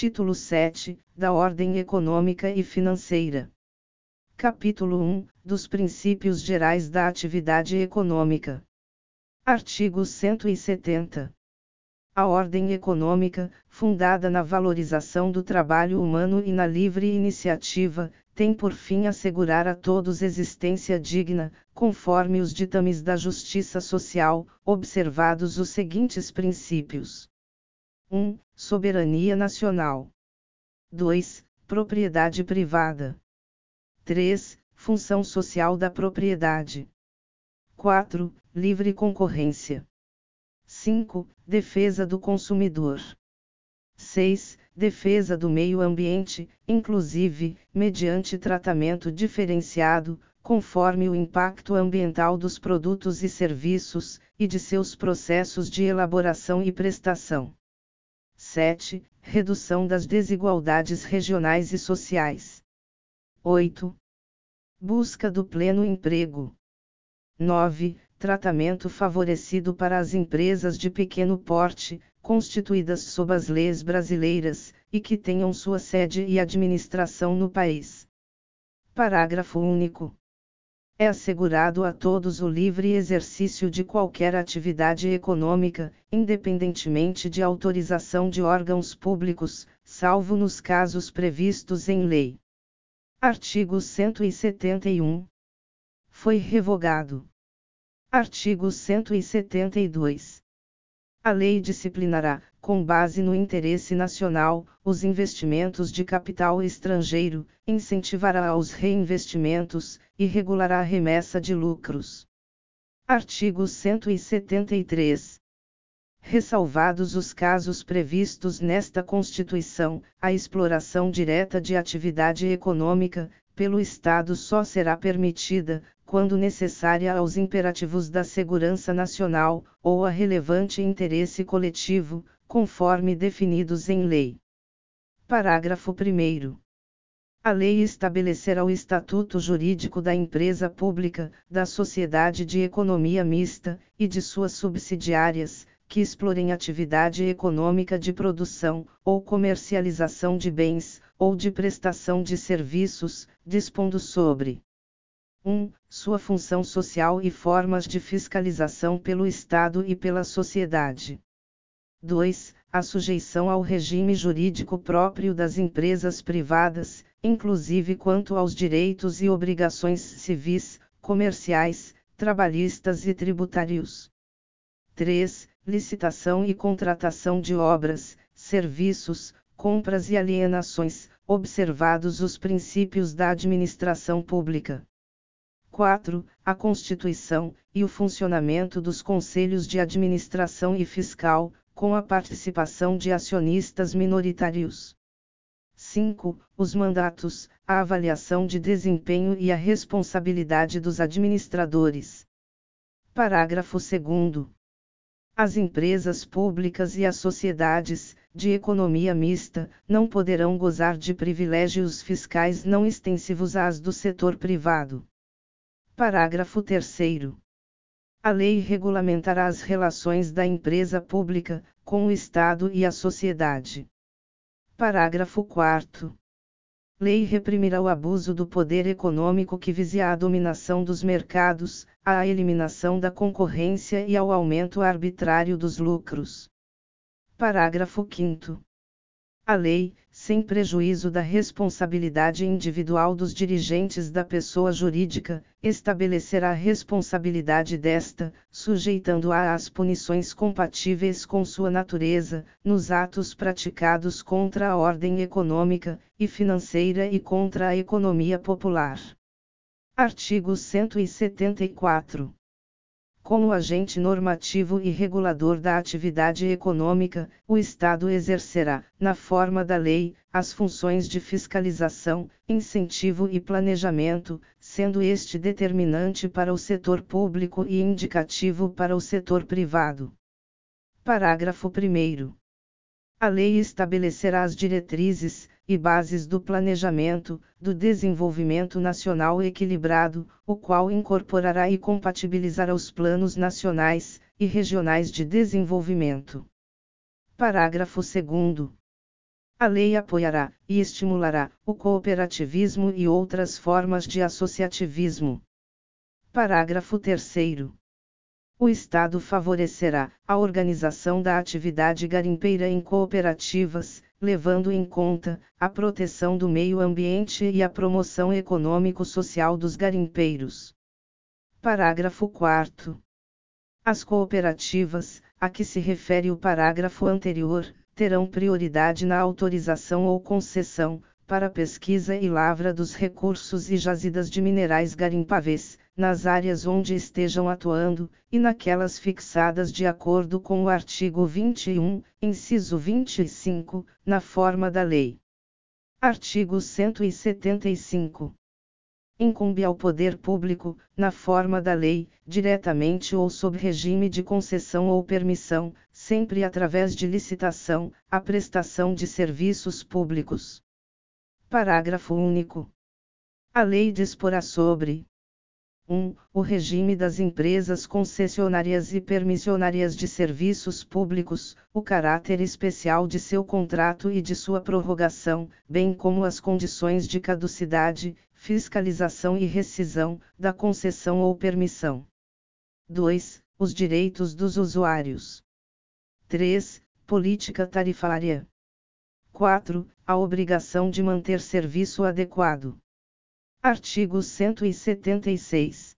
Título 7, da Ordem Econômica e Financeira. Capítulo 1, dos Princípios Gerais da Atividade Econômica. Artigo 170. A ordem econômica, fundada na valorização do trabalho humano e na livre iniciativa, tem por fim assegurar a todos existência digna, conforme os ditames da justiça social, observados os seguintes princípios: 1. Soberania nacional. 2. Propriedade privada. 3. Função social da propriedade. 4. Livre concorrência. 5. Defesa do consumidor. 6. Defesa do meio ambiente, inclusive, mediante tratamento diferenciado, conforme o impacto ambiental dos produtos e serviços, e de seus processos de elaboração e prestação. 7. Redução das desigualdades regionais e sociais. 8. Busca do pleno emprego. 9 tratamento favorecido para as empresas de pequeno porte, constituídas sob as leis brasileiras, e que tenham sua sede e administração no país. Parágrafo único. É assegurado a todos o livre exercício de qualquer atividade econômica, independentemente de autorização de órgãos públicos, salvo nos casos previstos em lei. Artigo 171. Foi revogado. Artigo 172. A lei disciplinará, com base no interesse nacional, os investimentos de capital estrangeiro, incentivará os reinvestimentos, e regulará a remessa de lucros. Artigo 173. Ressalvados os casos previstos nesta Constituição, a exploração direta de atividade econômica, pelo Estado só será permitida, quando necessária aos imperativos da segurança nacional, ou a relevante interesse coletivo, conforme definidos em lei. Parágrafo 1. A lei estabelecerá o estatuto jurídico da empresa pública, da sociedade de economia mista, e de suas subsidiárias, que explorem atividade econômica de produção, ou comercialização de bens, ou de prestação de serviços, dispondo sobre 1. Sua função social e formas de fiscalização pelo Estado e pela sociedade. 2. A sujeição ao regime jurídico próprio das empresas privadas, inclusive quanto aos direitos e obrigações civis, comerciais, trabalhistas e tributários. 3. Licitação e contratação de obras, serviços, compras e alienações, observados os princípios da administração pública. 4. A Constituição, e o funcionamento dos Conselhos de Administração e Fiscal, com a participação de acionistas minoritários. 5. Os mandatos, a avaliação de desempenho e a responsabilidade dos administradores. Parágrafo 2. As empresas públicas e as sociedades, de economia mista, não poderão gozar de privilégios fiscais não extensivos às do setor privado. Parágrafo 3. A lei regulamentará as relações da empresa pública, com o Estado e a sociedade. Parágrafo 4. Lei reprimirá o abuso do poder econômico que vise à dominação dos mercados, à eliminação da concorrência e ao aumento arbitrário dos lucros. Parágrafo 5. A lei, sem prejuízo da responsabilidade individual dos dirigentes da pessoa jurídica, estabelecerá a responsabilidade desta, sujeitando-a às punições compatíveis com sua natureza, nos atos praticados contra a ordem econômica e financeira e contra a economia popular. Artigo 174 como agente normativo e regulador da atividade econômica, o Estado exercerá, na forma da lei, as funções de fiscalização, incentivo e planejamento, sendo este determinante para o setor público e indicativo para o setor privado. Parágrafo 1. A lei estabelecerá as diretrizes e bases do planejamento, do desenvolvimento nacional equilibrado, o qual incorporará e compatibilizará os planos nacionais e regionais de desenvolvimento. Parágrafo 2. A lei apoiará e estimulará o cooperativismo e outras formas de associativismo. Parágrafo 3. O Estado favorecerá a organização da atividade garimpeira em cooperativas, levando em conta a proteção do meio ambiente e a promoção econômico-social dos garimpeiros. Parágrafo 4. As cooperativas, a que se refere o parágrafo anterior, terão prioridade na autorização ou concessão, para pesquisa e lavra dos recursos e jazidas de minerais garimpáveis, nas áreas onde estejam atuando, e naquelas fixadas de acordo com o artigo 21, inciso 25, na forma da lei. Artigo 175. Incumbe ao poder público, na forma da lei, diretamente ou sob regime de concessão ou permissão, sempre através de licitação, a prestação de serviços públicos. Parágrafo único. A lei disporá sobre 1. O regime das empresas concessionárias e permissionárias de serviços públicos, o caráter especial de seu contrato e de sua prorrogação, bem como as condições de caducidade, fiscalização e rescisão, da concessão ou permissão. 2. Os direitos dos usuários. 3. Política tarifária. 4. A obrigação de manter serviço adequado. Artigo 176.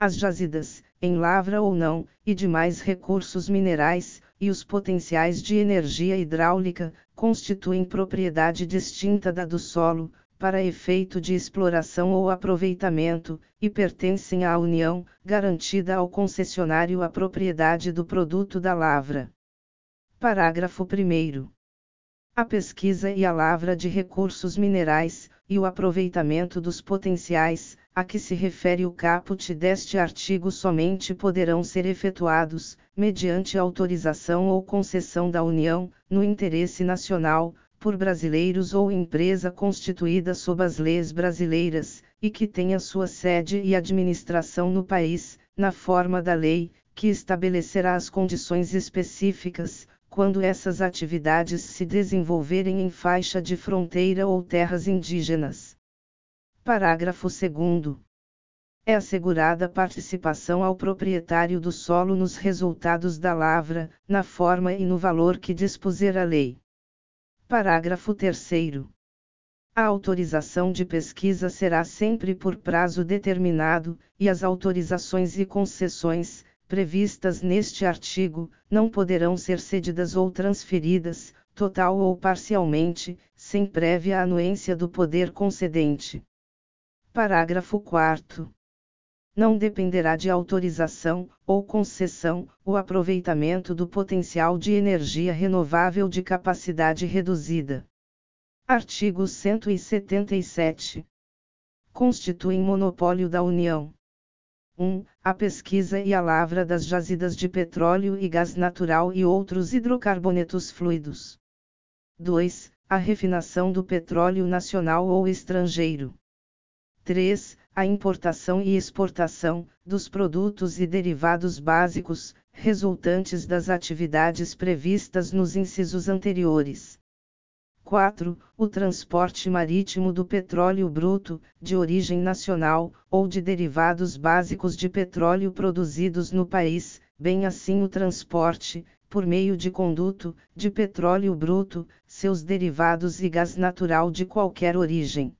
As jazidas, em lavra ou não, e demais recursos minerais, e os potenciais de energia hidráulica, constituem propriedade distinta da do solo, para efeito de exploração ou aproveitamento, e pertencem à União, garantida ao concessionário a propriedade do produto da lavra. Parágrafo 1. A pesquisa e a lavra de recursos minerais, e o aproveitamento dos potenciais, a que se refere o caput deste artigo somente poderão ser efetuados, mediante autorização ou concessão da União, no interesse nacional, por brasileiros ou empresa constituída sob as leis brasileiras, e que tenha sua sede e administração no país, na forma da lei, que estabelecerá as condições específicas, quando essas atividades se desenvolverem em faixa de fronteira ou terras indígenas. Parágrafo 2. É assegurada participação ao proprietário do solo nos resultados da lavra, na forma e no valor que dispuser a lei. Parágrafo 3. A autorização de pesquisa será sempre por prazo determinado, e as autorizações e concessões, previstas neste artigo, não poderão ser cedidas ou transferidas, total ou parcialmente, sem prévia anuência do poder concedente. Parágrafo 4. Não dependerá de autorização ou concessão o aproveitamento do potencial de energia renovável de capacidade reduzida. Artigo 177. Constituem monopólio da União 1. A pesquisa e a lavra das jazidas de petróleo e gás natural e outros hidrocarbonetos fluidos. 2. A refinação do petróleo nacional ou estrangeiro. 3. A importação e exportação dos produtos e derivados básicos, resultantes das atividades previstas nos incisos anteriores. 4. O transporte marítimo do petróleo bruto, de origem nacional, ou de derivados básicos de petróleo produzidos no país, bem assim o transporte, por meio de conduto, de petróleo bruto, seus derivados e gás natural de qualquer origem.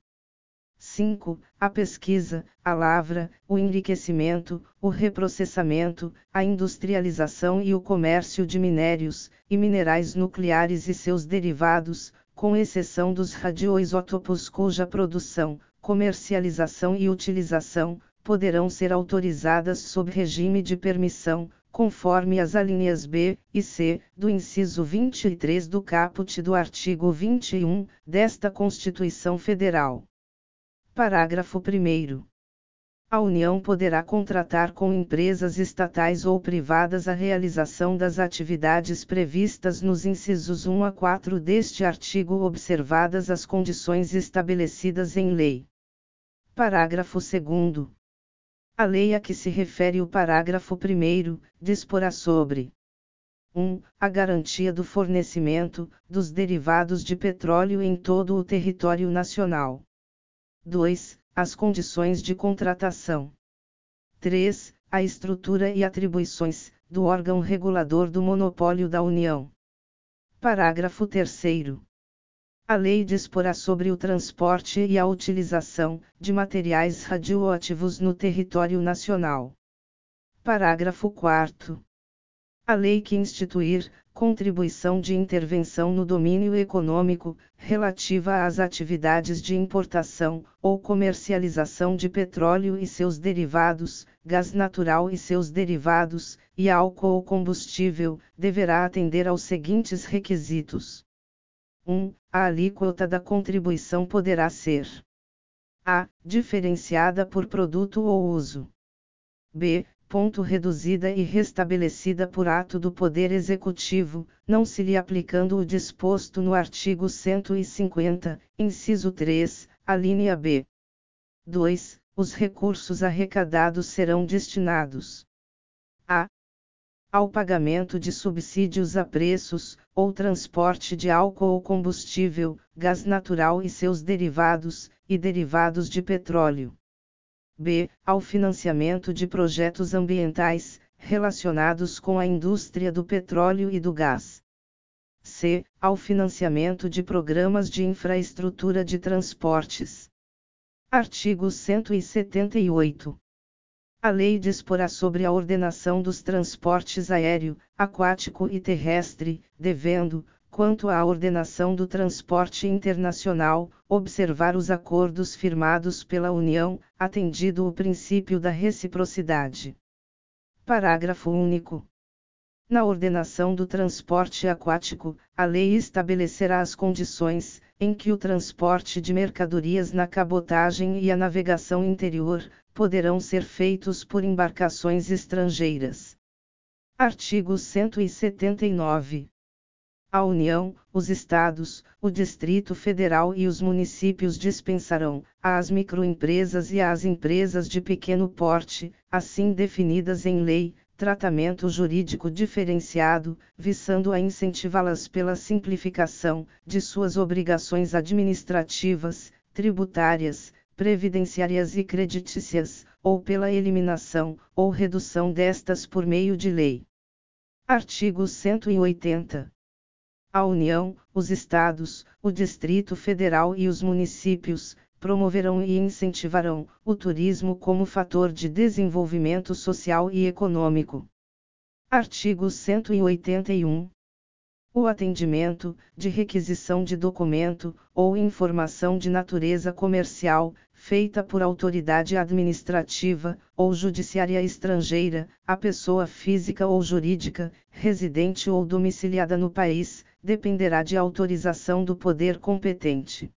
5. A pesquisa, a lavra, o enriquecimento, o reprocessamento, a industrialização e o comércio de minérios, e minerais nucleares e seus derivados, com exceção dos radioisótopos cuja produção, comercialização e utilização, poderão ser autorizadas sob regime de permissão, conforme as alíneas B e C do inciso 23 do caput do artigo 21 desta Constituição Federal. Parágrafo 1. A União poderá contratar com empresas estatais ou privadas a realização das atividades previstas nos incisos 1 a 4 deste artigo, observadas as condições estabelecidas em lei. Parágrafo 2. A lei a que se refere o parágrafo 1 disporá sobre 1. A garantia do fornecimento dos derivados de petróleo em todo o território nacional. 2. As condições de contratação. 3. A estrutura e atribuições do órgão regulador do monopólio da União. Parágrafo 3. A lei disporá sobre o transporte e a utilização de materiais radioativos no território nacional. Parágrafo 4. A lei que instituir contribuição de intervenção no domínio econômico, relativa às atividades de importação ou comercialização de petróleo e seus derivados, gás natural e seus derivados, e álcool ou combustível, deverá atender aos seguintes requisitos: 1. A alíquota da contribuição poderá ser a. diferenciada por produto ou uso. b ponto reduzida e restabelecida por ato do Poder Executivo, não se lhe aplicando o disposto no artigo 150, inciso 3, a linha B. 2. Os recursos arrecadados serão destinados a ao pagamento de subsídios a preços, ou transporte de álcool ou combustível, gás natural e seus derivados, e derivados de petróleo b. ao financiamento de projetos ambientais, relacionados com a indústria do petróleo e do gás. c. ao financiamento de programas de infraestrutura de transportes. Artigo 178. A lei disporá sobre a ordenação dos transportes aéreo, aquático e terrestre, devendo, quanto à ordenação do transporte internacional, observar os acordos firmados pela União, atendido o princípio da reciprocidade. Parágrafo único. Na ordenação do transporte aquático, a lei estabelecerá as condições, em que o transporte de mercadorias na cabotagem e a navegação interior, poderão ser feitos por embarcações estrangeiras. Artigo 179 a União, os Estados, o Distrito Federal e os municípios dispensarão, às microempresas e às empresas de pequeno porte, assim definidas em lei, tratamento jurídico diferenciado, visando a incentivá-las pela simplificação de suas obrigações administrativas, tributárias, previdenciárias e creditícias, ou pela eliminação ou redução destas por meio de lei. Artigo 180. A União, os Estados, o Distrito Federal e os municípios, promoverão e incentivarão o turismo como fator de desenvolvimento social e econômico. Artigo 181. O atendimento, de requisição de documento, ou informação de natureza comercial, feita por autoridade administrativa, ou judiciária estrangeira, a pessoa física ou jurídica, residente ou domiciliada no país, dependerá de autorização do poder competente.